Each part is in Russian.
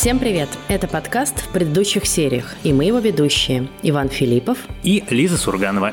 Всем привет! Это подкаст в предыдущих сериях, и мы его ведущие Иван Филиппов и Лиза Сурганова.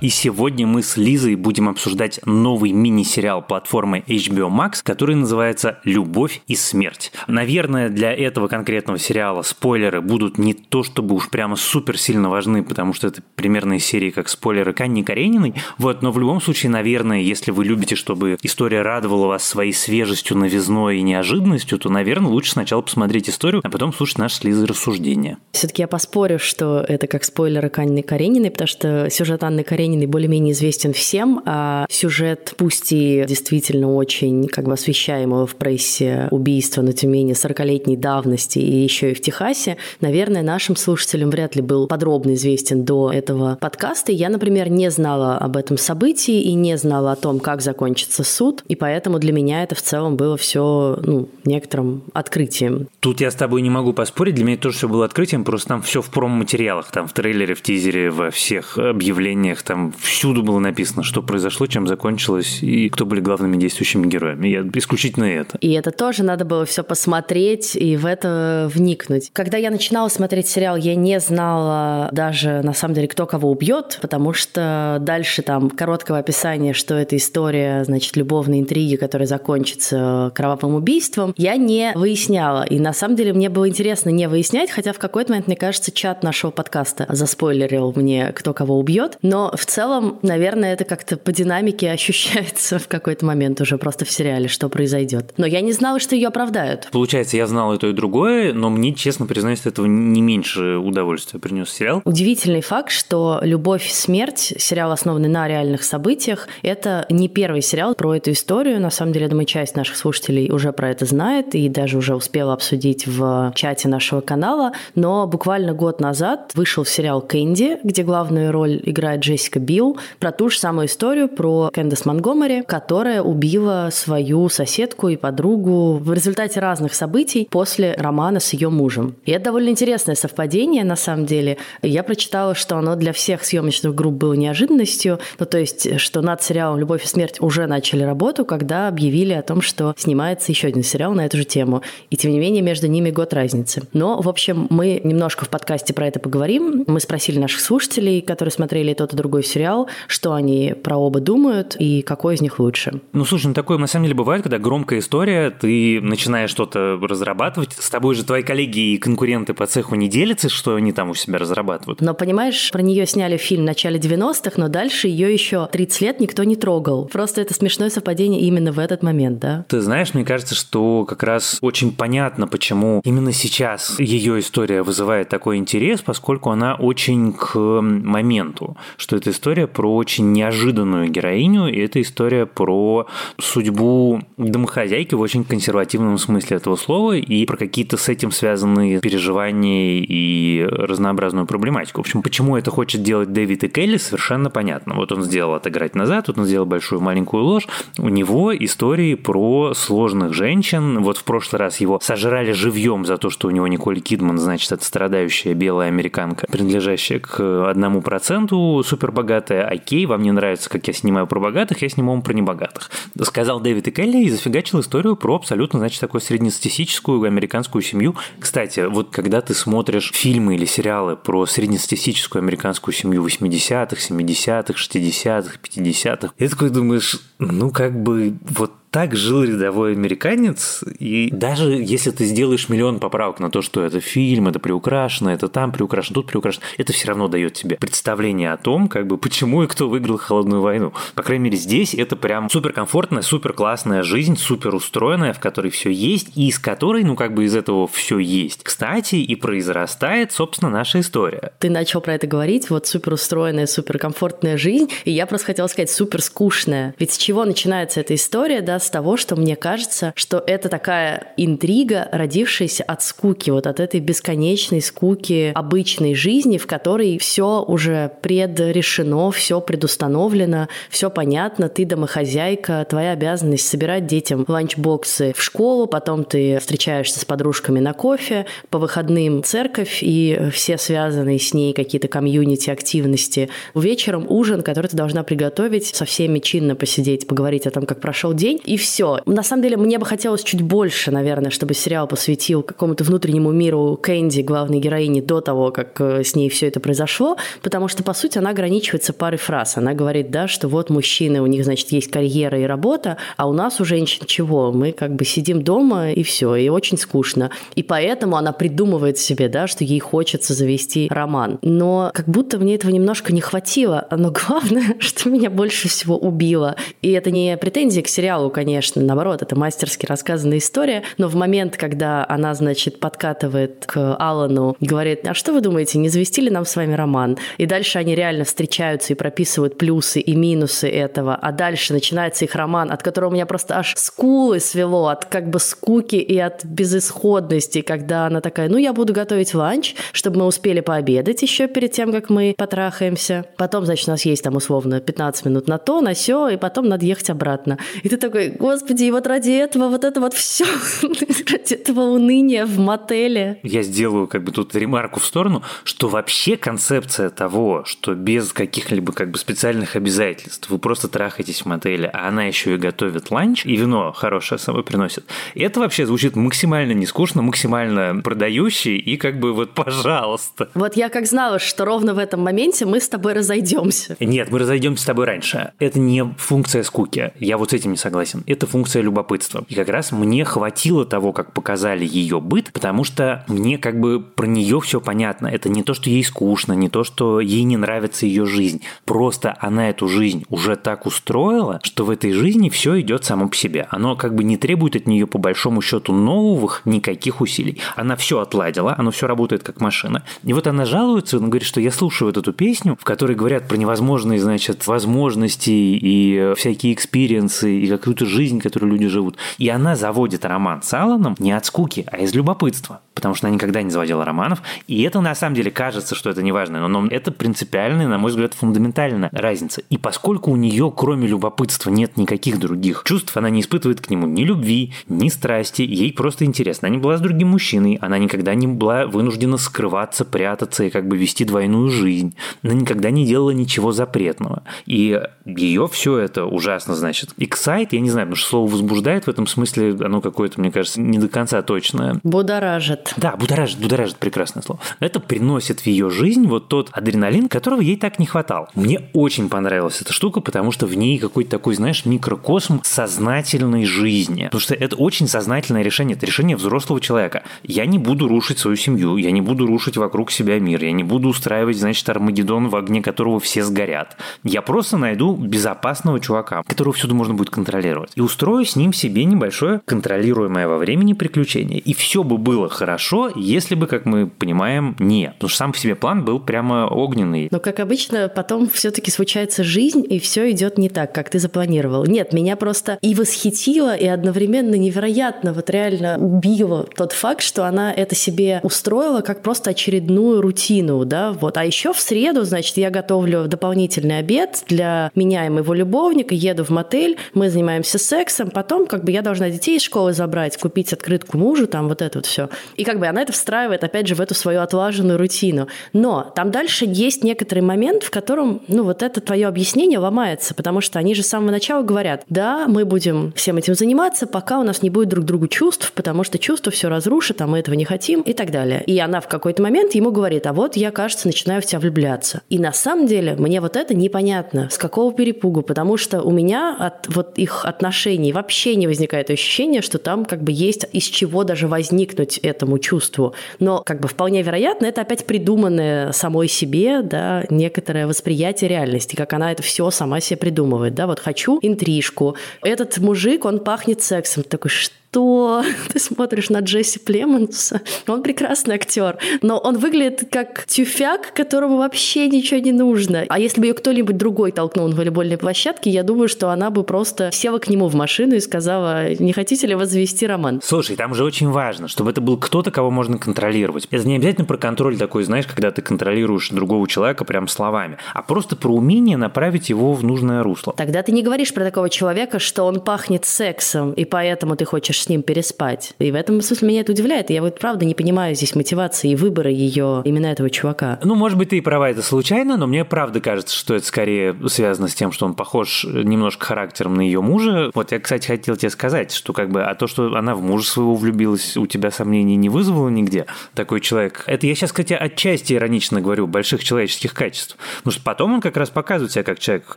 И сегодня мы с Лизой будем обсуждать новый мини-сериал платформы HBO Max, который называется «Любовь и смерть». Наверное, для этого конкретного сериала спойлеры будут не то чтобы уж прямо супер сильно важны, потому что это примерно из серии как спойлеры к Анне Карениной. Вот, но в любом случае, наверное, если вы любите, чтобы история радовала вас своей свежестью, новизной и неожиданностью, то, наверное, лучше сначала посмотреть историю, а потом слушать наши с Лизой рассуждения. Все-таки я поспорю, что это как спойлеры к Анне Карениной, потому что сюжет Анны Карениной Карениной более-менее известен всем, а сюжет, пусть и действительно очень как бы освещаемого в прессе убийства, не менее 40-летней давности и еще и в Техасе, наверное, нашим слушателям вряд ли был подробно известен до этого подкаста. Я, например, не знала об этом событии и не знала о том, как закончится суд, и поэтому для меня это в целом было все ну, некоторым открытием. Тут я с тобой не могу поспорить, для меня тоже все было открытием, просто там все в промо-материалах, там в трейлере, в тизере, во всех объявлениях, там там всюду было написано, что произошло, чем закончилось и кто были главными действующими героями. Я исключительно это. И это тоже надо было все посмотреть и в это вникнуть. Когда я начинала смотреть сериал, я не знала даже, на самом деле, кто кого убьет, потому что дальше там короткого описания, что это история, значит, любовной интриги, которая закончится кровавым убийством, я не выясняла. И на самом деле мне было интересно не выяснять, хотя в какой-то момент, мне кажется, чат нашего подкаста заспойлерил мне, кто кого убьет. Но в целом, наверное, это как-то по динамике ощущается в какой-то момент уже просто в сериале, что произойдет. Но я не знала, что ее оправдают. Получается, я знал и то, и другое, но мне, честно признаюсь, этого не меньше удовольствия принес сериал. Удивительный факт, что «Любовь и смерть», сериал, основанный на реальных событиях, это не первый сериал про эту историю. На самом деле, я думаю, часть наших слушателей уже про это знает и даже уже успела обсудить в чате нашего канала. Но буквально год назад вышел сериал «Кэнди», где главную роль играет Джессика Билл про ту же самую историю про Кэндис Монгомери, которая убила свою соседку и подругу в результате разных событий после романа с ее мужем. И это довольно интересное совпадение, на самом деле. Я прочитала, что оно для всех съемочных групп было неожиданностью, ну то есть, что над сериалом «Любовь и смерть» уже начали работу, когда объявили о том, что снимается еще один сериал на эту же тему. И тем не менее, между ними год разницы. Но, в общем, мы немножко в подкасте про это поговорим. Мы спросили наших слушателей, которые смотрели тот и другой сериал, что они про оба думают и какой из них лучше. Ну, слушай, ну такое на самом деле бывает, когда громкая история, ты начинаешь что-то разрабатывать, с тобой же твои коллеги и конкуренты по цеху не делятся, что они там у себя разрабатывают. Но, понимаешь, про нее сняли фильм в начале 90-х, но дальше ее еще 30 лет никто не трогал. Просто это смешное совпадение именно в этот момент, да? Ты знаешь, мне кажется, что как раз очень понятно, почему именно сейчас ее история вызывает такой интерес, поскольку она очень к моменту, что это история про очень неожиданную героиню, и это история про судьбу домохозяйки в очень консервативном смысле этого слова и про какие-то с этим связанные переживания и разнообразную проблематику. В общем, почему это хочет делать Дэвид и Келли, совершенно понятно. Вот он сделал «Отыграть назад», вот он сделал «Большую маленькую ложь». У него истории про сложных женщин. Вот в прошлый раз его сожрали живьем за то, что у него Николь Кидман, значит, это страдающая белая американка, принадлежащая к одному проценту, супербогатая, окей, вам не нравится, как я снимаю про богатых, я сниму про небогатых. Сказал Дэвид и Келли и зафигачил историю про абсолютно, значит, такую среднестатистическую американскую семью. Кстати, вот когда ты смотришь фильмы или сериалы про среднестатистическую американскую семью 80-х, 70-х, 60-х, 50-х, я такой думаешь, ну, как бы вот так жил рядовой американец, и даже если ты сделаешь миллион поправок на то, что это фильм, это приукрашено, это там приукрашено, тут приукрашено, это все равно дает тебе представление о том, как бы почему и кто выиграл холодную войну. По крайней мере, здесь это прям супер комфортная, супер классная жизнь, супер устроенная, в которой все есть, и из которой, ну, как бы из этого все есть. Кстати, и произрастает, собственно, наша история. Ты начал про это говорить, вот супер устроенная, супер комфортная жизнь, и я просто хотела сказать супер скучная. Ведь с чего начинается эта история, да, раз того, что мне кажется, что это такая интрига, родившаяся от скуки, вот от этой бесконечной скуки обычной жизни, в которой все уже предрешено, все предустановлено, все понятно, ты домохозяйка, твоя обязанность собирать детям ланчбоксы в школу, потом ты встречаешься с подружками на кофе, по выходным церковь и все связанные с ней какие-то комьюнити активности. Вечером ужин, который ты должна приготовить, со всеми чинно посидеть, поговорить о том, как прошел день, и все. На самом деле, мне бы хотелось чуть больше, наверное, чтобы сериал посвятил какому-то внутреннему миру Кэнди, главной героини, до того, как э, с ней все это произошло, потому что, по сути, она ограничивается парой фраз. Она говорит, да, что вот мужчины, у них, значит, есть карьера и работа, а у нас у женщин чего? Мы как бы сидим дома и все, и очень скучно. И поэтому она придумывает себе, да, что ей хочется завести роман. Но как будто мне этого немножко не хватило. Но главное, что меня больше всего убило, и это не претензии к сериалу, конечно, наоборот, это мастерски рассказанная история, но в момент, когда она, значит, подкатывает к Алану и говорит, а что вы думаете, не завести ли нам с вами роман? И дальше они реально встречаются и прописывают плюсы и минусы этого, а дальше начинается их роман, от которого у меня просто аж скулы свело от как бы скуки и от безысходности, когда она такая, ну, я буду готовить ланч, чтобы мы успели пообедать еще перед тем, как мы потрахаемся. Потом, значит, у нас есть там условно 15 минут на то, на все, и потом надо ехать обратно. И ты такой, господи, и вот ради этого вот это вот все, ради этого уныния в мотеле. Я сделаю как бы тут ремарку в сторону, что вообще концепция того, что без каких-либо как бы специальных обязательств вы просто трахаетесь в мотеле, а она еще и готовит ланч, и вино хорошее с собой приносит. Это вообще звучит максимально нескучно, максимально продающий, и как бы вот пожалуйста. Вот я как знала, что ровно в этом моменте мы с тобой разойдемся. Нет, мы разойдемся с тобой раньше. Это не функция скуки. Я вот с этим не согласен. Это функция любопытства. И как раз мне хватило того, как показали ее быт, потому что мне как бы про нее все понятно. Это не то, что ей скучно, не то, что ей не нравится ее жизнь. Просто она эту жизнь уже так устроила, что в этой жизни все идет само по себе. Оно как бы не требует от нее по большому счету новых никаких усилий. Она все отладила, оно все работает как машина. И вот она жалуется, она говорит, что я слушаю вот эту песню, в которой говорят про невозможные, значит, возможности и всякие experience ы, и какую-то жизнь, которую люди живут. И она заводит роман с Алланом не от скуки, а из любопытства потому что она никогда не заводила романов. И это на самом деле кажется, что это не важно, но это принципиальная, на мой взгляд, фундаментальная разница. И поскольку у нее, кроме любопытства, нет никаких других чувств, она не испытывает к нему ни любви, ни страсти, ей просто интересно. Она не была с другим мужчиной, она никогда не была вынуждена скрываться, прятаться и как бы вести двойную жизнь. Она никогда не делала ничего запретного. И ее все это ужасно, значит. Эксайт, я не знаю, потому что слово возбуждает в этом смысле, оно какое-то, мне кажется, не до конца точное. Будоражит. Да, будоражит, будоражит, прекрасное слово. Это приносит в ее жизнь вот тот адреналин, которого ей так не хватало. Мне очень понравилась эта штука, потому что в ней какой-то такой, знаешь, микрокосм сознательной жизни. Потому что это очень сознательное решение, это решение взрослого человека. Я не буду рушить свою семью, я не буду рушить вокруг себя мир, я не буду устраивать, значит, Армагеддон, в огне которого все сгорят. Я просто найду безопасного чувака, которого всюду можно будет контролировать. И устрою с ним себе небольшое контролируемое во времени приключение. И все бы было хорошо хорошо, если бы, как мы понимаем, нет. Потому что сам по себе план был прямо огненный. Но, как обычно, потом все-таки случается жизнь, и все идет не так, как ты запланировал. Нет, меня просто и восхитило, и одновременно невероятно вот реально убило тот факт, что она это себе устроила как просто очередную рутину, да, вот. А еще в среду, значит, я готовлю дополнительный обед для меня и моего любовника, еду в мотель, мы занимаемся сексом, потом как бы я должна детей из школы забрать, купить открытку мужу, там вот это вот все. И как бы она это встраивает, опять же, в эту свою отлаженную рутину. Но там дальше есть некоторый момент, в котором, ну, вот это твое объяснение ломается, потому что они же с самого начала говорят, да, мы будем всем этим заниматься, пока у нас не будет друг другу чувств, потому что чувства все разрушат, а мы этого не хотим и так далее. И она в какой-то момент ему говорит, а вот я, кажется, начинаю в тебя влюбляться. И на самом деле мне вот это непонятно, с какого перепугу, потому что у меня от вот их отношений вообще не возникает ощущение, что там как бы есть из чего даже возникнуть этому чувству. Но как бы вполне вероятно, это опять придуманное самой себе, да, некоторое восприятие реальности, как она это все сама себе придумывает, да, вот хочу интрижку, этот мужик, он пахнет сексом, такой, что что ты смотришь на Джесси Племонса, он прекрасный актер, но он выглядит как тюфяк, которому вообще ничего не нужно. А если бы ее кто-нибудь другой толкнул на волейбольной площадке, я думаю, что она бы просто села к нему в машину и сказала, не хотите ли возвести роман? Слушай, там же очень важно, чтобы это был кто-то, кого можно контролировать. Это не обязательно про контроль такой, знаешь, когда ты контролируешь другого человека прям словами, а просто про умение направить его в нужное русло. Тогда ты не говоришь про такого человека, что он пахнет сексом, и поэтому ты хочешь с ним переспать. И в этом смысле меня это удивляет. Я вот правда не понимаю здесь мотивации и выбора ее именно этого чувака. Ну, может быть, ты и права, это случайно, но мне правда кажется, что это скорее связано с тем, что он похож немножко характером на ее мужа. Вот я, кстати, хотел тебе сказать, что как бы, а то, что она в мужа своего влюбилась, у тебя сомнений не вызвало нигде. Такой человек. Это я сейчас, кстати, отчасти иронично говорю, больших человеческих качеств. Потому что потом он как раз показывает себя как человек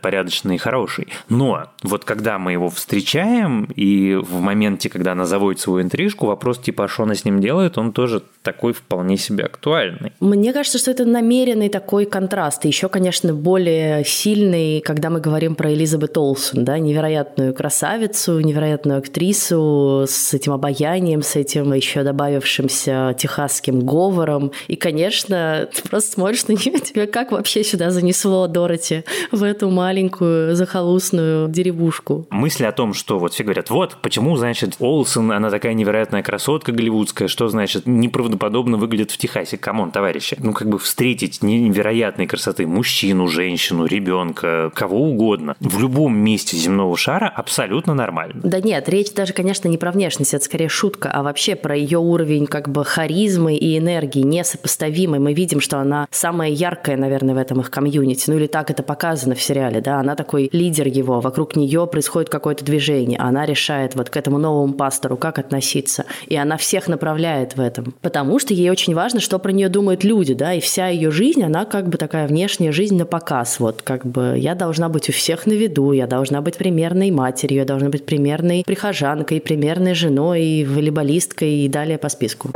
порядочный и хороший. Но вот когда мы его встречаем, и в моменте, когда она заводит свою интрижку, вопрос типа, а что она с ним делает, он тоже такой вполне себе актуальный. Мне кажется, что это намеренный такой контраст. И еще, конечно, более сильный, когда мы говорим про Элизабет Олсен, да, невероятную красавицу, невероятную актрису с этим обаянием, с этим еще добавившимся техасским говором. И, конечно, ты просто смотришь на нее, тебя как вообще сюда занесло, Дороти, в эту маленькую захолустную деревушку? Мысли о том, что вот все говорят, вот, почему, значит, Олсен, она такая невероятная красотка голливудская, что значит неправдоподобно выглядит в Техасе. Come on, товарищи. Ну, как бы встретить невероятной красоты мужчину, женщину, ребенка, кого угодно в любом месте земного шара абсолютно нормально. Да нет, речь даже, конечно, не про внешность, это скорее шутка, а вообще про ее уровень как бы харизмы и энергии несопоставимый. Мы видим, что она самая яркая, наверное, в этом их комьюнити. Ну или так это показано в сериале, да. Она такой лидер его, вокруг нее происходит какое-то движение. Она решает вот к этому новому пастору, как относиться. И она всех направляет в этом. Потому что ей очень важно, что про нее думают люди, да, и вся ее жизнь, она как бы такая внешняя жизнь на показ. Вот как бы я должна быть у всех на виду, я должна быть примерной матерью, я должна быть примерной прихожанкой, примерной женой, волейболисткой и далее по списку.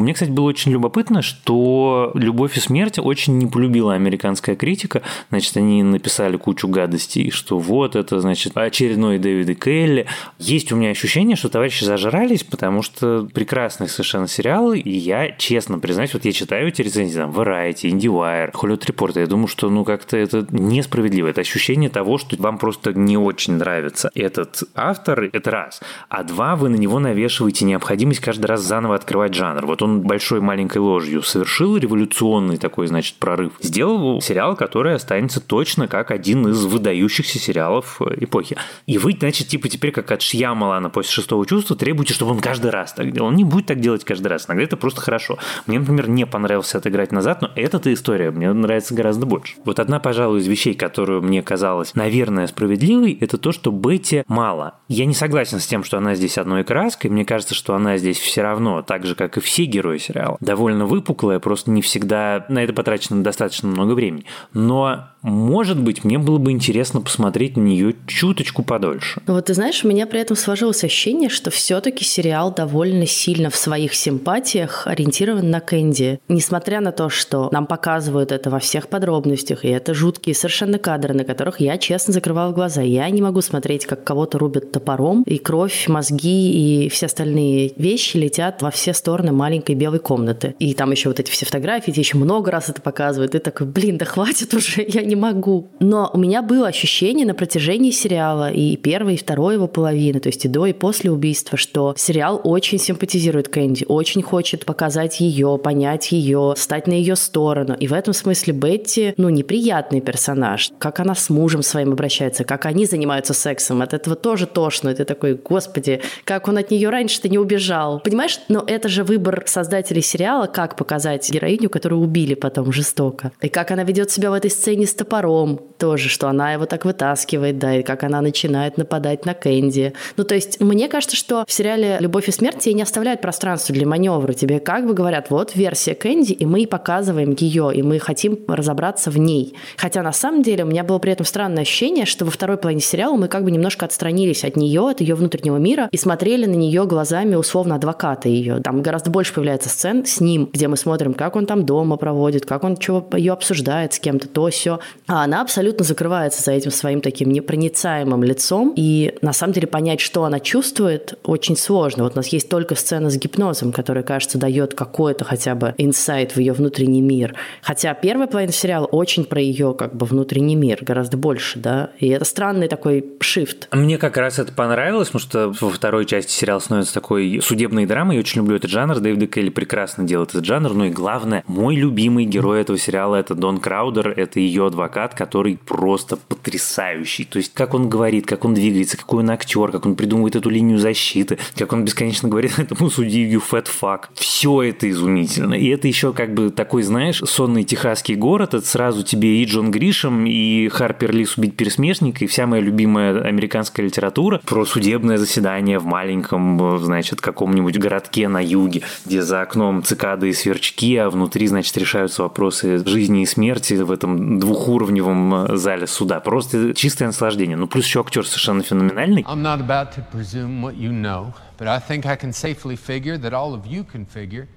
Мне, кстати, было очень любопытно, что «Любовь и смерть» очень не полюбила американская критика. Значит, они написали кучу гадостей, что вот это, значит, очередной Дэвид и Келли. Есть у меня ощущение, что товарищи зажрались, потому что прекрасные совершенно сериалы, и я, честно признаюсь, вот я читаю эти рецензии, там, Variety, IndieWire, Hollywood Report, я думаю, что, ну, как-то это несправедливо. Это ощущение того, что вам просто не очень нравится этот автор, это раз. А два, вы на него навешиваете необходимость каждый раз заново открывать жанр. Вот он он большой маленькой ложью совершил революционный такой, значит, прорыв. Сделал сериал, который останется точно как один из выдающихся сериалов эпохи. И вы, значит, типа теперь как от Шьямалана после шестого чувства требуете, чтобы он каждый раз так делал. Он не будет так делать каждый раз. Иногда это просто хорошо. Мне, например, не понравился отыграть назад, но эта история мне нравится гораздо больше. Вот одна, пожалуй, из вещей, которую мне казалось, наверное, справедливой, это то, что Бетти мало. Я не согласен с тем, что она здесь одной краской. Мне кажется, что она здесь все равно, так же, как и все герои сериала. Довольно выпуклая, просто не всегда на это потрачено достаточно много времени. Но может быть, мне было бы интересно посмотреть на нее чуточку подольше. Вот ты знаешь, у меня при этом сложилось ощущение, что все-таки сериал довольно сильно в своих симпатиях ориентирован на Кэнди. Несмотря на то, что нам показывают это во всех подробностях, и это жуткие совершенно кадры, на которых я честно закрывала глаза. Я не могу смотреть, как кого-то рубят топором, и кровь, мозги и все остальные вещи летят во все стороны маленькой белой комнаты. И там еще вот эти все фотографии, еще много раз это показывают. И такой, блин, да хватит уже, я не могу. Но у меня было ощущение на протяжении сериала и первой, и второй его половины, то есть и до, и после убийства, что сериал очень симпатизирует Кэнди, очень хочет показать ее, понять ее, стать на ее сторону. И в этом смысле Бетти, ну, неприятный персонаж. Как она с мужем своим обращается, как они занимаются сексом, от этого тоже тошно. Ты такой, господи, как он от нее раньше-то не убежал. Понимаешь, но это же выбор создателей сериала, как показать героиню, которую убили потом жестоко. И как она ведет себя в этой сцене с топором тоже, что она его так вытаскивает, да, и как она начинает нападать на Кэнди. Ну, то есть, мне кажется, что в сериале «Любовь и смерть» тебе не оставляют пространства для маневра. Тебе как бы говорят, вот версия Кэнди, и мы показываем ее, и мы хотим разобраться в ней. Хотя, на самом деле, у меня было при этом странное ощущение, что во второй половине сериала мы как бы немножко отстранились от нее, от ее внутреннего мира, и смотрели на нее глазами, условно, адвоката ее. Там гораздо больше появляется сцен с ним, где мы смотрим, как он там дома проводит, как он чего ее обсуждает с кем-то, то все А она абсолютно закрывается за этим своим таким непроницаемым лицом. И на самом деле понять, что она чувствует, очень сложно. Вот у нас есть только сцена с гипнозом, которая, кажется, дает какой-то хотя бы инсайт в ее внутренний мир. Хотя первая половина сериала очень про ее как бы внутренний мир, гораздо больше, да. И это странный такой шифт. Мне как раз это понравилось, потому что во второй части сериал становится такой судебной драмой. Я очень люблю этот жанр. Дэвид Келли прекрасно делает этот жанр. Ну и главное, мой любимый герой этого сериала это Дон Краудер, это ее адвокат, который просто потрясающий. То есть, как он говорит, как он двигается, какой он актер, как он придумывает эту линию защиты, как он бесконечно говорит этому you fat fuck. Все это изумительно. И это еще как бы такой, знаешь, сонный техасский город, это сразу тебе и Джон Гришем, и Харпер Лис убить пересмешника, и вся моя любимая американская литература про судебное заседание в маленьком, значит, каком-нибудь городке на юге, где за окном цикады и сверчки, а внутри, значит, решаются вопросы жизни и смерти в этом двухуровневом зале суда. Просто чистое наслаждение. Ну, плюс еще актер совершенно феноменальный. I'm not about to presume what you know, but I think I can safely figure that all of you can figure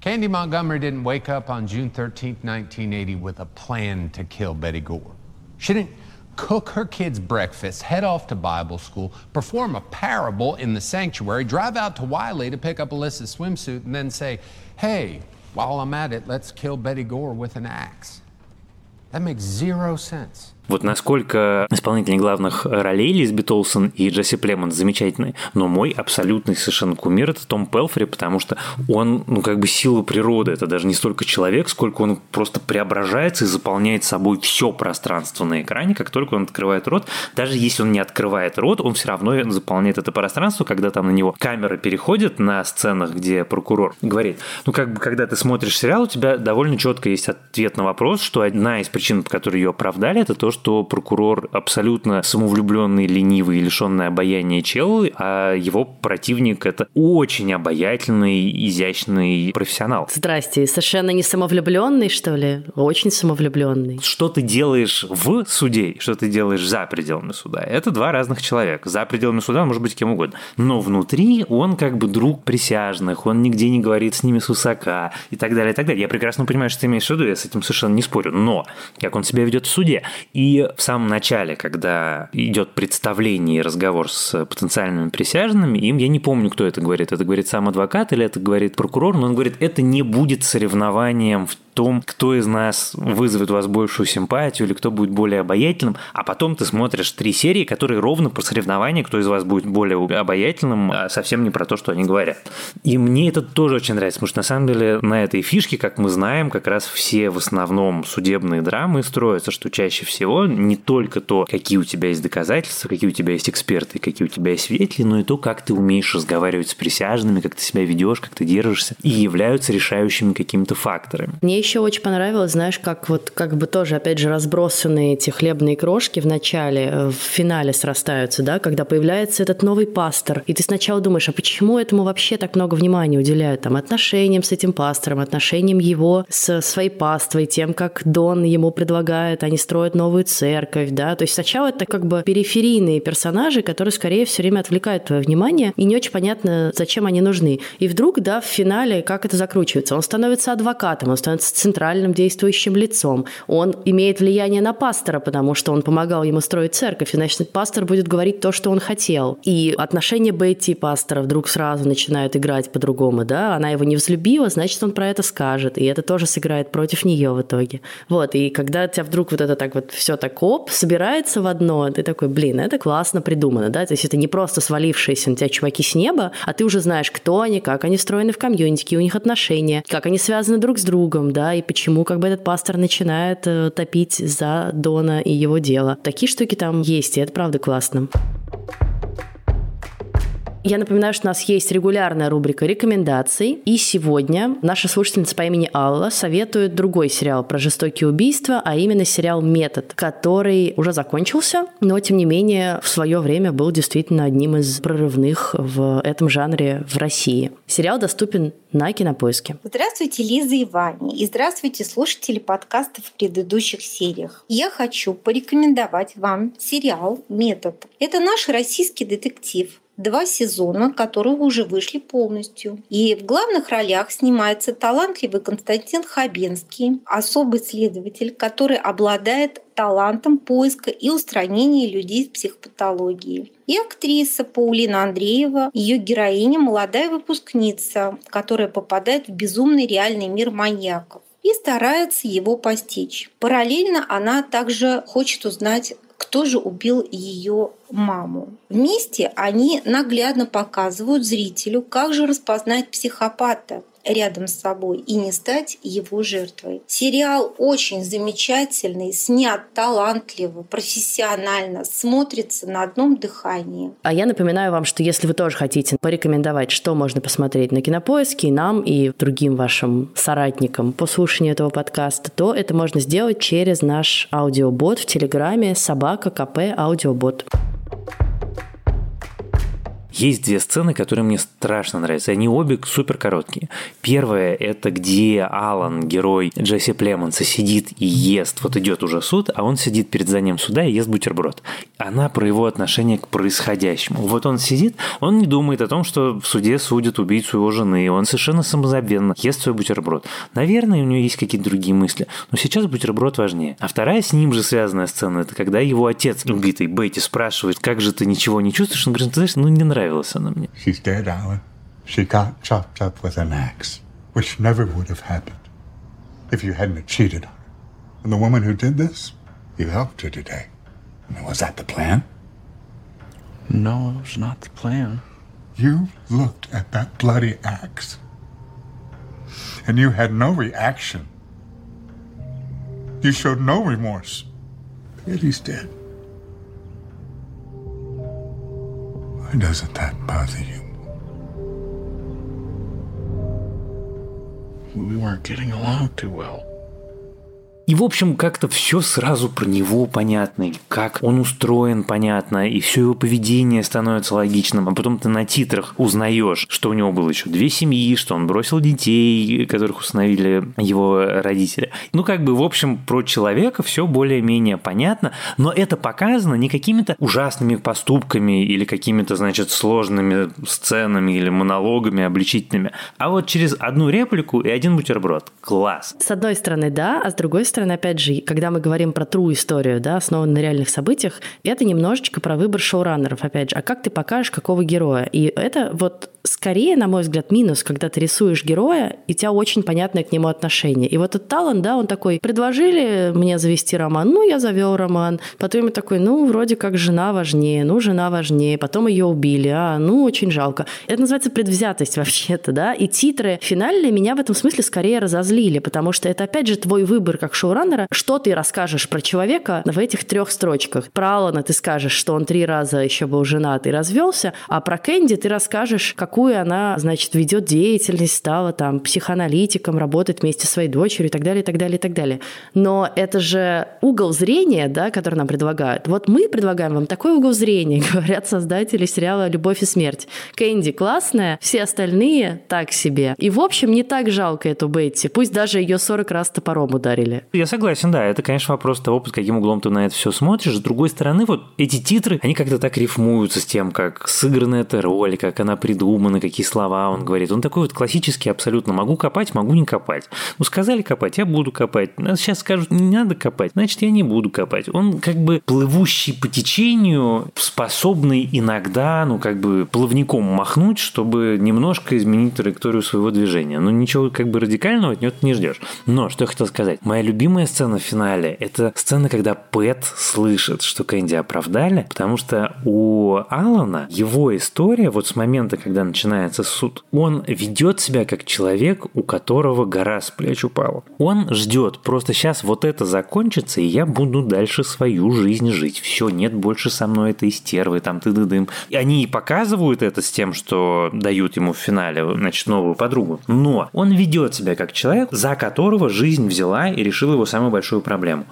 Candy Montgomery didn't wake up on June 13, 1980 with a plan to kill Betty Gore. She didn't cook her kids breakfast, head off to Bible school, perform a parable in the sanctuary, drive out to Wiley to pick up Alyssa's swimsuit, and then say, hey, while I'm at it, let's kill Betty Gore with an axe. That makes zero sense. Вот насколько исполнители главных ролей Лизби Толсон и Джесси Племон замечательные. Но мой абсолютный совершенно кумир – это Том Пелфри, потому что он, ну, как бы сила природы. Это даже не столько человек, сколько он просто преображается и заполняет собой все пространство на экране, как только он открывает рот. Даже если он не открывает рот, он все равно заполняет это пространство, когда там на него камера переходит на сценах, где прокурор говорит, ну, как бы, когда ты смотришь сериал, у тебя довольно четко есть ответ на вопрос, что одна из причин, по которой ее оправдали, это то, что прокурор абсолютно самовлюбленный, ленивый, лишенный обаяния чел, а его противник это очень обаятельный, изящный профессионал. Здрасте, совершенно не самовлюбленный, что ли? Очень самовлюбленный. Что ты делаешь в суде, что ты делаешь за пределами суда, это два разных человека. За пределами суда он может быть кем угодно. Но внутри он как бы друг присяжных, он нигде не говорит с ними с высока и так далее, и так далее. Я прекрасно понимаю, что ты имеешь в виду, я с этим совершенно не спорю. Но как он себя ведет в суде. И и в самом начале, когда идет представление и разговор с потенциальными присяжными, им я не помню, кто это говорит. Это говорит сам адвокат или это говорит прокурор, но он говорит, это не будет соревнованием в том, кто из нас вызовет у вас большую симпатию или кто будет более обаятельным, а потом ты смотришь три серии, которые ровно про соревнования, кто из вас будет более обаятельным, а совсем не про то, что они говорят. И мне это тоже очень нравится, потому что на самом деле на этой фишке, как мы знаем, как раз все в основном судебные драмы строятся, что чаще всего не только то, какие у тебя есть доказательства, какие у тебя есть эксперты, какие у тебя есть свидетели, но и то, как ты умеешь разговаривать с присяжными, как ты себя ведешь, как ты держишься, и являются решающими какими-то факторами. Мне еще очень понравилось, знаешь, как вот как бы тоже, опять же, разбросанные эти хлебные крошки в начале, э, в финале срастаются, да, когда появляется этот новый пастор, и ты сначала думаешь, а почему этому вообще так много внимания уделяют, там, отношениям с этим пастором, отношениям его с своей паствой, тем, как Дон ему предлагает, они строят новую церковь, да, то есть сначала это как бы периферийные персонажи, которые скорее все время отвлекают твое внимание, и не очень понятно, зачем они нужны. И вдруг, да, в финале, как это закручивается, он становится адвокатом, он становится центральным действующим лицом. Он имеет влияние на пастора, потому что он помогал ему строить церковь, и, значит, пастор будет говорить то, что он хотел. И отношения Бетти и пастора вдруг сразу начинают играть по-другому, да, она его не взлюбила, значит, он про это скажет, и это тоже сыграет против нее в итоге. Вот, и когда у тебя вдруг вот это так вот все так оп, собирается в одно, ты такой, блин, это классно придумано, да, то есть это не просто свалившиеся на тебя чуваки с неба, а ты уже знаешь, кто они, как они встроены в комьюнити, у них отношения, как они связаны друг с другом, да, и почему как бы этот пастор начинает э, топить за Дона и его дело. Такие штуки там есть, и это правда классно. Я напоминаю, что у нас есть регулярная рубрика рекомендаций. И сегодня наша слушательница по имени Алла советует другой сериал про жестокие убийства, а именно сериал «Метод», который уже закончился, но, тем не менее, в свое время был действительно одним из прорывных в этом жанре в России. Сериал доступен на Кинопоиске. Здравствуйте, Лиза и Ваня. И здравствуйте, слушатели подкастов в предыдущих сериях. Я хочу порекомендовать вам сериал «Метод». Это наш российский детектив, два сезона, которые уже вышли полностью. И в главных ролях снимается талантливый Константин Хабенский, особый следователь, который обладает талантом поиска и устранения людей с психопатологией. И актриса Паулина Андреева, ее героиня – молодая выпускница, которая попадает в безумный реальный мир маньяков и старается его постичь. Параллельно она также хочет узнать кто же убил ее маму. Вместе они наглядно показывают зрителю, как же распознать психопата рядом с собой и не стать его жертвой. Сериал очень замечательный, снят талантливо, профессионально, смотрится на одном дыхании. А я напоминаю вам, что если вы тоже хотите порекомендовать, что можно посмотреть на Кинопоиске, и нам, и другим вашим соратникам по слушанию этого подкаста, то это можно сделать через наш аудиобот в Телеграме собака КП аудиобот. Есть две сцены, которые мне страшно нравятся. Они обе супер короткие. Первая – это где Алан, герой Джесси Племонса, сидит и ест. Вот идет уже суд, а он сидит перед зданием суда и ест бутерброд. Она про его отношение к происходящему. Вот он сидит, он не думает о том, что в суде судят убийцу его жены. Он совершенно самозабвенно ест свой бутерброд. Наверное, у него есть какие-то другие мысли, но сейчас бутерброд важнее. А вторая с ним же связанная сцена – это когда его отец, убитый Бетти, спрашивает, как же ты ничего не чувствуешь? Он говорит, ты знаешь, ну не нравится нравилась она мне. She's dead, Alan. She got chopped up with an axe, which never would have happened if you hadn't cheated on her. And the woman who did this, you helped her today. I mean, was that the plan? No, it was not the plan. You looked at that bloody axe, and you had no reaction. You showed no remorse. Yet he's dead. Why doesn't that bother you? We weren't getting along too well. И, в общем, как-то все сразу про него понятно, как он устроен понятно, и все его поведение становится логичным. А потом ты на титрах узнаешь, что у него было еще две семьи, что он бросил детей, которых установили его родители. Ну, как бы, в общем, про человека все более-менее понятно, но это показано не какими-то ужасными поступками или какими-то, значит, сложными сценами или монологами обличительными, а вот через одну реплику и один бутерброд. Класс. С одной стороны, да, а с другой стороны, опять же, когда мы говорим про true историю, да, основанную на реальных событиях, это немножечко про выбор шоураннеров, опять же. А как ты покажешь, какого героя? И это вот скорее, на мой взгляд, минус, когда ты рисуешь героя, и у тебя очень понятное к нему отношение. И вот этот Талан, да, он такой, предложили мне завести роман, ну, я завел роман. Потом я такой, ну, вроде как жена важнее, ну, жена важнее. Потом ее убили, а, ну, очень жалко. Это называется предвзятость вообще-то, да. И титры финальные меня в этом смысле скорее разозлили, потому что это, опять же, твой выбор как шоураннера, что ты расскажешь про человека в этих трех строчках. Про Алана ты скажешь, что он три раза еще был женат и развелся, а про Кэнди ты расскажешь, как какую она, значит, ведет деятельность, стала там психоаналитиком, работает вместе со своей дочерью и так далее, и так далее, и так далее. Но это же угол зрения, да, который нам предлагают. Вот мы предлагаем вам такой угол зрения, говорят создатели сериала «Любовь и смерть». Кэнди классная, все остальные так себе. И, в общем, не так жалко эту Бетти, пусть даже ее 40 раз топором ударили. Я согласен, да, это, конечно, вопрос того, под каким углом ты на это все смотришь. С другой стороны, вот эти титры, они как-то так рифмуются с тем, как сыграна эта роль, как она придумана, придуманы, какие слова он говорит. Он такой вот классический абсолютно. Могу копать, могу не копать. Ну, сказали копать, я буду копать. Сейчас скажут, не надо копать, значит, я не буду копать. Он как бы плывущий по течению, способный иногда, ну, как бы плавником махнуть, чтобы немножко изменить траекторию своего движения. Но ничего как бы радикального от него не ждешь. Но, что я хотел сказать. Моя любимая сцена в финале – это сцена, когда Пэт слышит, что Кэнди оправдали, потому что у Алана его история вот с момента, когда начинается суд. Он ведет себя как человек, у которого гора с плеч упала. Он ждет, просто сейчас вот это закончится, и я буду дальше свою жизнь жить. Все, нет больше со мной этой стервы, там ты ды дым. И они и показывают это с тем, что дают ему в финале, значит, новую подругу. Но он ведет себя как человек, за которого жизнь взяла и решила его самую большую проблему.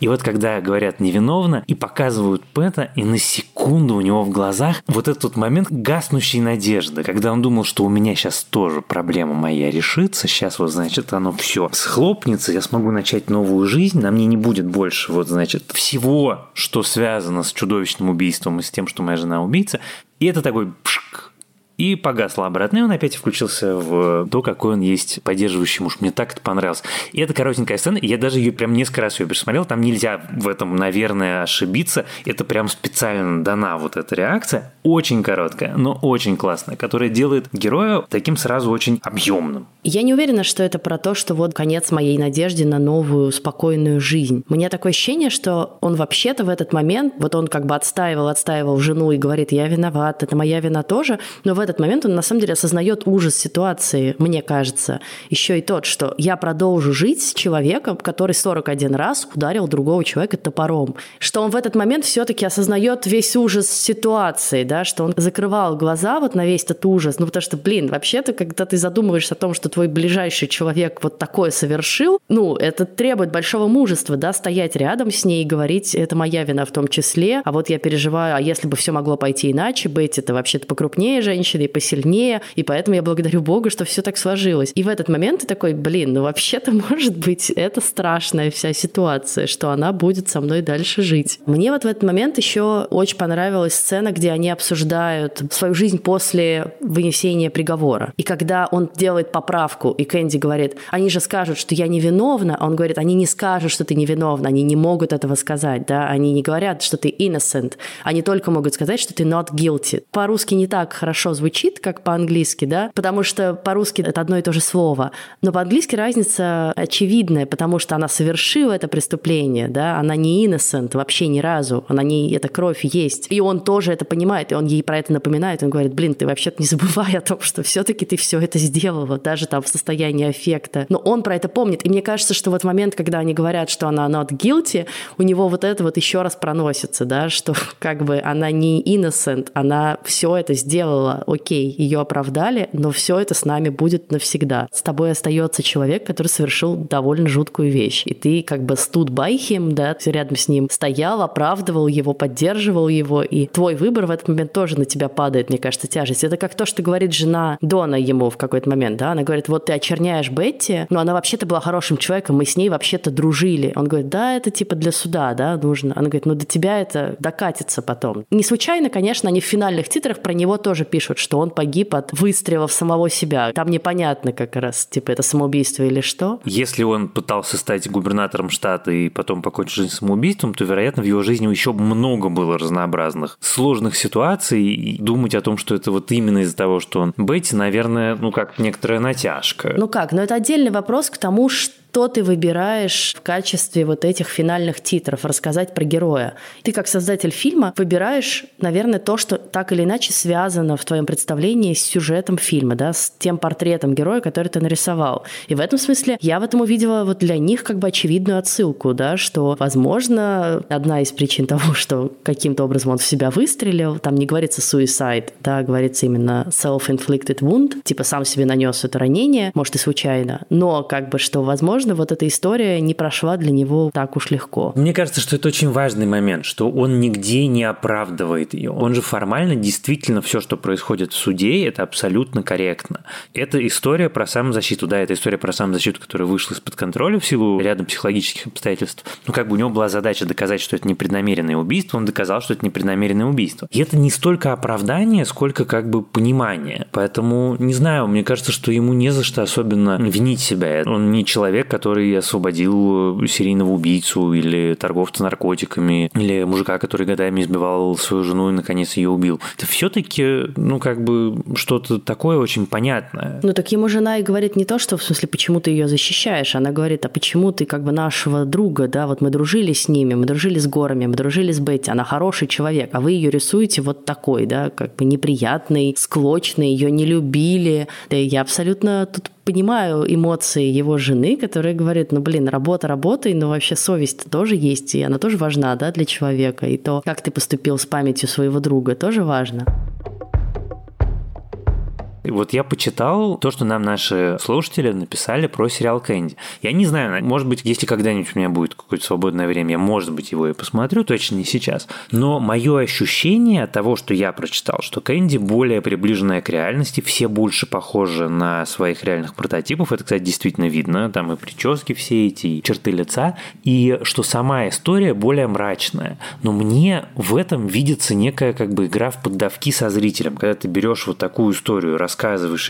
И вот когда говорят невиновно и показывают Пэта, и на секунду у него в глазах вот этот момент гаснущей надежды, когда он думал, что у меня сейчас тоже проблема моя решится, сейчас вот, значит, оно все схлопнется, я смогу начать новую жизнь, на мне не будет больше вот, значит, всего, что связано с чудовищным убийством и с тем, что моя жена убийца. И это такой пшк, и погасла обратно, и он опять включился в то, какой он есть поддерживающий муж. Мне так это понравилось. И это коротенькая сцена, я даже ее прям несколько раз ее пересмотрел, там нельзя в этом, наверное, ошибиться. Это прям специально дана вот эта реакция. Очень короткая, но очень классная, которая делает героя таким сразу очень объемным. Я не уверена, что это про то, что вот конец моей надежде на новую спокойную жизнь. Мне такое ощущение, что он вообще-то в этот момент, вот он как бы отстаивал, отстаивал жену и говорит, я виноват, это моя вина тоже, но в этот момент он на самом деле осознает ужас ситуации, мне кажется. Еще и тот, что я продолжу жить с человеком, который 41 раз ударил другого человека топором. Что он в этот момент все-таки осознает весь ужас ситуации, да, что он закрывал глаза вот на весь этот ужас. Ну, потому что, блин, вообще-то, когда ты задумываешься о том, что твой ближайший человек вот такое совершил, ну, это требует большого мужества, да, стоять рядом с ней и говорить, это моя вина в том числе, а вот я переживаю, а если бы все могло пойти иначе быть, это вообще-то покрупнее женщины и посильнее, и поэтому я благодарю Бога, что все так сложилось. И в этот момент ты такой, блин, ну вообще-то может быть это страшная вся ситуация, что она будет со мной дальше жить. Мне вот в этот момент еще очень понравилась сцена, где они обсуждают свою жизнь после вынесения приговора. И когда он делает поправку, и Кэнди говорит, они же скажут, что я невиновна, а он говорит, они не скажут, что ты невиновна, они не могут этого сказать, да, они не говорят, что ты innocent, они только могут сказать, что ты not guilty. По-русски не так хорошо звучит, как по-английски, да, потому что по-русски это одно и то же слово, но по-английски разница очевидная, потому что она совершила это преступление, да, она не innocent вообще ни разу, она не, эта кровь есть, и он тоже это понимает, и он ей про это напоминает, он говорит, блин, ты вообще-то не забывай о том, что все-таки ты все это сделала, даже там в состоянии аффекта, но он про это помнит, и мне кажется, что вот момент, когда они говорят, что она not guilty, у него вот это вот еще раз проносится, да, что как бы она не innocent, она все это сделала, окей, ее оправдали, но все это с нами будет навсегда. С тобой остается человек, который совершил довольно жуткую вещь, и ты как бы by him, да, рядом с ним стоял, оправдывал его, поддерживал его, и твой выбор в этот момент тоже на тебя падает, мне кажется, тяжесть. Это как то, что говорит жена Дона ему в какой-то момент, да, она говорит, вот ты очерняешь Бетти, но она вообще-то была хорошим человеком, мы с ней вообще-то дружили. Он говорит, да, это типа для суда, да, нужно. Она говорит, ну до тебя это докатится потом. Не случайно, конечно, они в финальных титрах про него тоже пишут, что он погиб от выстрела в самого себя. Там непонятно как раз, типа, это самоубийство или что. Если он пытался стать губернатором штата и потом покончить жизнь самоубийством, то, вероятно, в его жизни еще много было разнообразных сложных ситуаций. И думать о том, что это вот именно из-за того, что он Бетти, наверное, ну, как некоторая натяжка. Ну как, но это отдельный вопрос к тому, что что ты выбираешь в качестве вот этих финальных титров, рассказать про героя. Ты как создатель фильма выбираешь, наверное, то, что так или иначе связано в твоем представлении с сюжетом фильма, да, с тем портретом героя, который ты нарисовал. И в этом смысле я в этом увидела вот для них как бы очевидную отсылку, да, что, возможно, одна из причин того, что каким-то образом он в себя выстрелил, там не говорится suicide, да, говорится именно self-inflicted wound, типа сам себе нанес это ранение, может и случайно, но как бы что, возможно, возможно, вот эта история не прошла для него так уж легко. Мне кажется, что это очень важный момент, что он нигде не оправдывает ее. Он же формально действительно все, что происходит в суде, это абсолютно корректно. Это история про самозащиту. Да, это история про самозащиту, которая вышла из-под контроля в силу ряда психологических обстоятельств. Ну, как бы у него была задача доказать, что это непреднамеренное убийство, он доказал, что это непреднамеренное убийство. И это не столько оправдание, сколько как бы понимание. Поэтому, не знаю, мне кажется, что ему не за что особенно винить себя. Он не человек, который освободил э, серийного убийцу или торговца наркотиками, или мужика, который годами избивал свою жену и наконец ее убил. Это все-таки, ну, как бы что-то такое очень понятное. Ну, так ему жена и говорит не то, что в смысле, почему ты ее защищаешь, она говорит, а почему ты как бы нашего друга, да, вот мы дружили с ними, мы дружили с Горами, мы дружили с Бетти, она хороший человек, а вы ее рисуете вот такой, да, как бы неприятный, склочный, ее не любили. Да я абсолютно тут понимаю эмоции его жены, которая говорит, ну, блин, работа работой, но вообще совесть тоже есть, и она тоже важна, да, для человека. И то, как ты поступил с памятью своего друга, тоже важно. Вот я почитал то, что нам наши слушатели написали про сериал Кэнди. Я не знаю, может быть, если когда-нибудь у меня будет какое-то свободное время, я, может быть, его и посмотрю, точно не сейчас. Но мое ощущение от того, что я прочитал, что Кэнди более приближенная к реальности, все больше похожи на своих реальных прототипов. Это, кстати, действительно видно. Там и прически все эти, и черты лица. И что сама история более мрачная. Но мне в этом видится некая как бы игра в поддавки со зрителем. Когда ты берешь вот такую историю, рассказываешь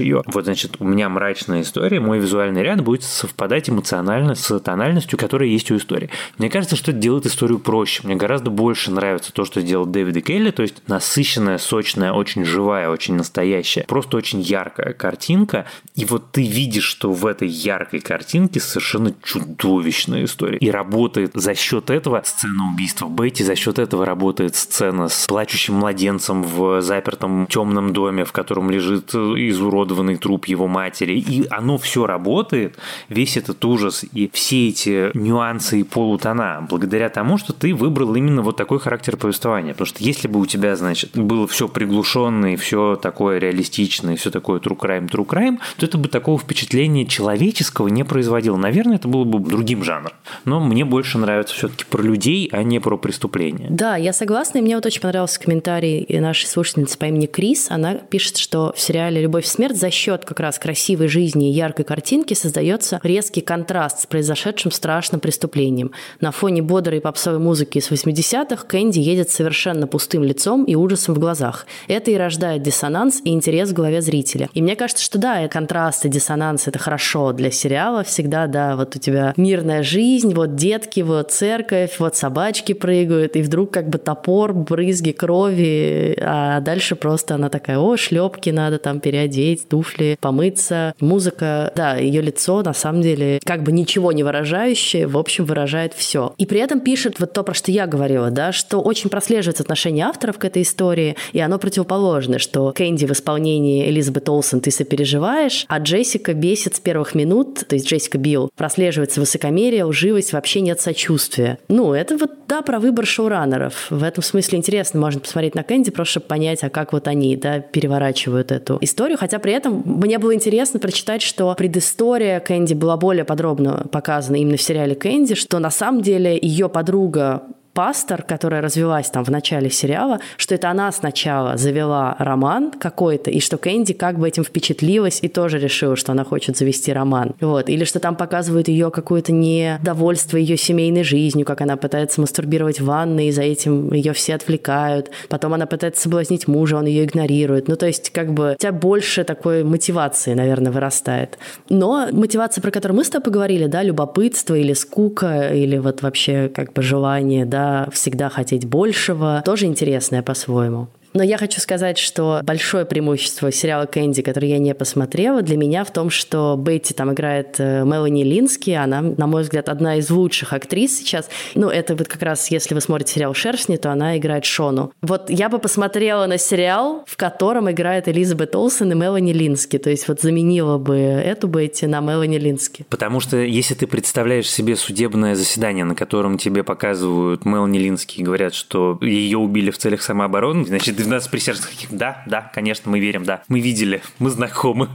ее. Вот, значит, у меня мрачная история, мой визуальный ряд будет совпадать эмоционально с тональностью, которая есть у истории. Мне кажется, что это делает историю проще. Мне гораздо больше нравится то, что сделал Дэвид и Келли, то есть насыщенная, сочная, очень живая, очень настоящая, просто очень яркая картинка. И вот ты видишь, что в этой яркой картинке совершенно чудовищная история. И работает за счет этого сцена убийства Бетти, за счет этого работает сцена с плачущим младенцем в запертом темном доме, в котором лежит изуродованный труп его матери. И оно все работает, весь этот ужас и все эти нюансы и полутона, благодаря тому, что ты выбрал именно вот такой характер повествования. Потому что если бы у тебя, значит, было все приглушенное, все такое реалистичное, все такое true crime, true crime, то это бы такого впечатления человеческого не производило. Наверное, это было бы другим жанром. Но мне больше нравится все-таки про людей, а не про преступления. Да, я согласна, и мне вот очень понравился комментарий нашей слушательницы по имени Крис. Она пишет, что в сериале «Любовь и смерть» за счет как раз красивой жизни и яркой картинки создается резкий контраст с произошедшим страшным преступлением. На фоне бодрой попсовой музыки из 80-х Кэнди едет совершенно пустым лицом и ужасом в глазах. Это и рождает диссонанс и интерес в голове зрителя. И мне кажется, что да, контраст и диссонанс – это хорошо для сериала. Всегда, да, вот у тебя мирная жизнь, вот детки, вот церковь, вот собачки прыгают, и вдруг как бы топор, брызги крови, а дальше просто она такая, о, шлепки надо там переодеть, туфли, помыться. Музыка, да, ее лицо на самом деле как бы ничего не выражающее, в общем, выражает все. И при этом пишет вот то, про что я говорила, да, что очень прослеживается отношение авторов к этой истории, и оно противоположное, что Кэнди в исполнении Элизабет Олсен ты сопереживаешь, а Джессика бесит с первых минут, то есть Джессика Билл, прослеживается высокомерие, лживость, вообще нет сочувствия. Ну, это вот, да, про выбор шоураннеров. В этом смысле интересно, можно посмотреть на Кэнди, просто чтобы понять, а как вот они, да, переворачивают эту историю. Хотя при этом мне было интересно прочитать, что предыстория Кэнди была более подробно показана именно в сериале Кэнди, что на самом деле ее подруга пастор, которая развелась там в начале сериала, что это она сначала завела роман какой-то, и что Кэнди как бы этим впечатлилась и тоже решила, что она хочет завести роман. Вот. Или что там показывают ее какое-то недовольство ее семейной жизнью, как она пытается мастурбировать в ванной, и за этим ее все отвлекают. Потом она пытается соблазнить мужа, он ее игнорирует. Ну, то есть, как бы, у тебя больше такой мотивации, наверное, вырастает. Но мотивация, про которую мы с тобой поговорили, да, любопытство или скука, или вот вообще как бы желание, да, всегда хотеть большего, тоже интересное по-своему. Но я хочу сказать, что большое преимущество сериала «Кэнди», который я не посмотрела, для меня в том, что Бетти там играет э, Мелани Лински. Она, на мой взгляд, одна из лучших актрис сейчас. Ну, это вот как раз, если вы смотрите сериал «Шершни», то она играет Шону. Вот я бы посмотрела на сериал, в котором играет Элизабет Олсен и Мелани Лински. То есть вот заменила бы эту Бетти на Мелани Лински. Потому что если ты представляешь себе судебное заседание, на котором тебе показывают Мелани Лински и говорят, что ее убили в целях самообороны, значит, 12 присяжных да, да, конечно, мы верим, да, мы видели, мы знакомы.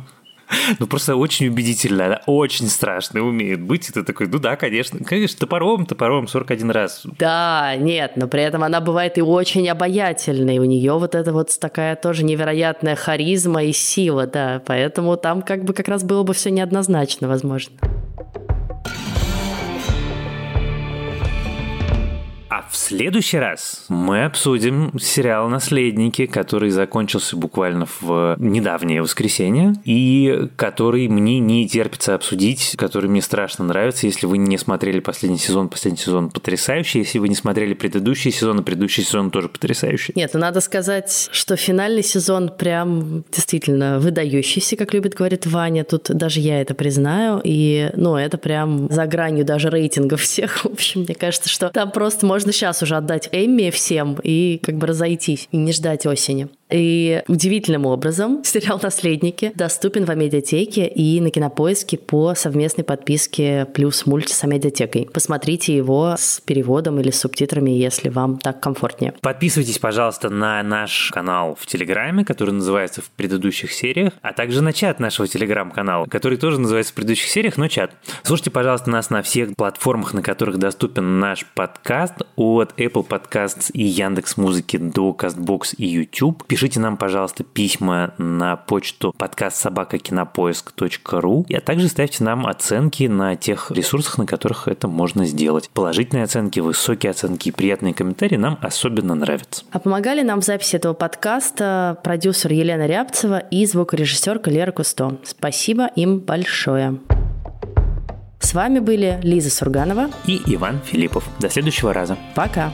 Ну, просто очень убедительно, она очень страшно умеет быть. И ты такой, ну да, конечно, конечно, топором, топором 41 раз. Да, нет, но при этом она бывает и очень обаятельной. У нее вот это вот такая тоже невероятная харизма и сила, да. Поэтому там как бы как раз было бы все неоднозначно, возможно. В следующий раз мы обсудим сериал «Наследники», который закончился буквально в недавнее воскресенье, и который мне не терпится обсудить, который мне страшно нравится. Если вы не смотрели последний сезон, последний сезон потрясающий. Если вы не смотрели предыдущий сезон, предыдущий сезон тоже потрясающий. Нет, ну надо сказать, что финальный сезон прям действительно выдающийся, как любит говорить Ваня. Тут даже я это признаю. И, ну, это прям за гранью даже рейтингов всех. В общем, мне кажется, что там просто можно сейчас уже отдать Эмми всем и как бы разойтись, и не ждать осени. И удивительным образом сериал «Наследники» доступен в Амедиатеке и на Кинопоиске по совместной подписке плюс мульт с Амедиатекой. Посмотрите его с переводом или с субтитрами, если вам так комфортнее. Подписывайтесь, пожалуйста, на наш канал в Телеграме, который называется в предыдущих сериях, а также на чат нашего Телеграм-канала, который тоже называется в предыдущих сериях, но чат. Слушайте, пожалуйста, нас на всех платформах, на которых доступен наш подкаст, от Apple Podcasts и Яндекс Музыки до CastBox и YouTube. Пишите нам, пожалуйста, письма на почту подкаст собака кинопоиск.ру, а также ставьте нам оценки на тех ресурсах, на которых это можно сделать. Положительные оценки, высокие оценки и приятные комментарии нам особенно нравятся. А помогали нам в записи этого подкаста продюсер Елена Рябцева и звукорежиссерка Лера Кусто. Спасибо им большое. С вами были Лиза Сурганова и Иван Филиппов. До следующего раза. Пока.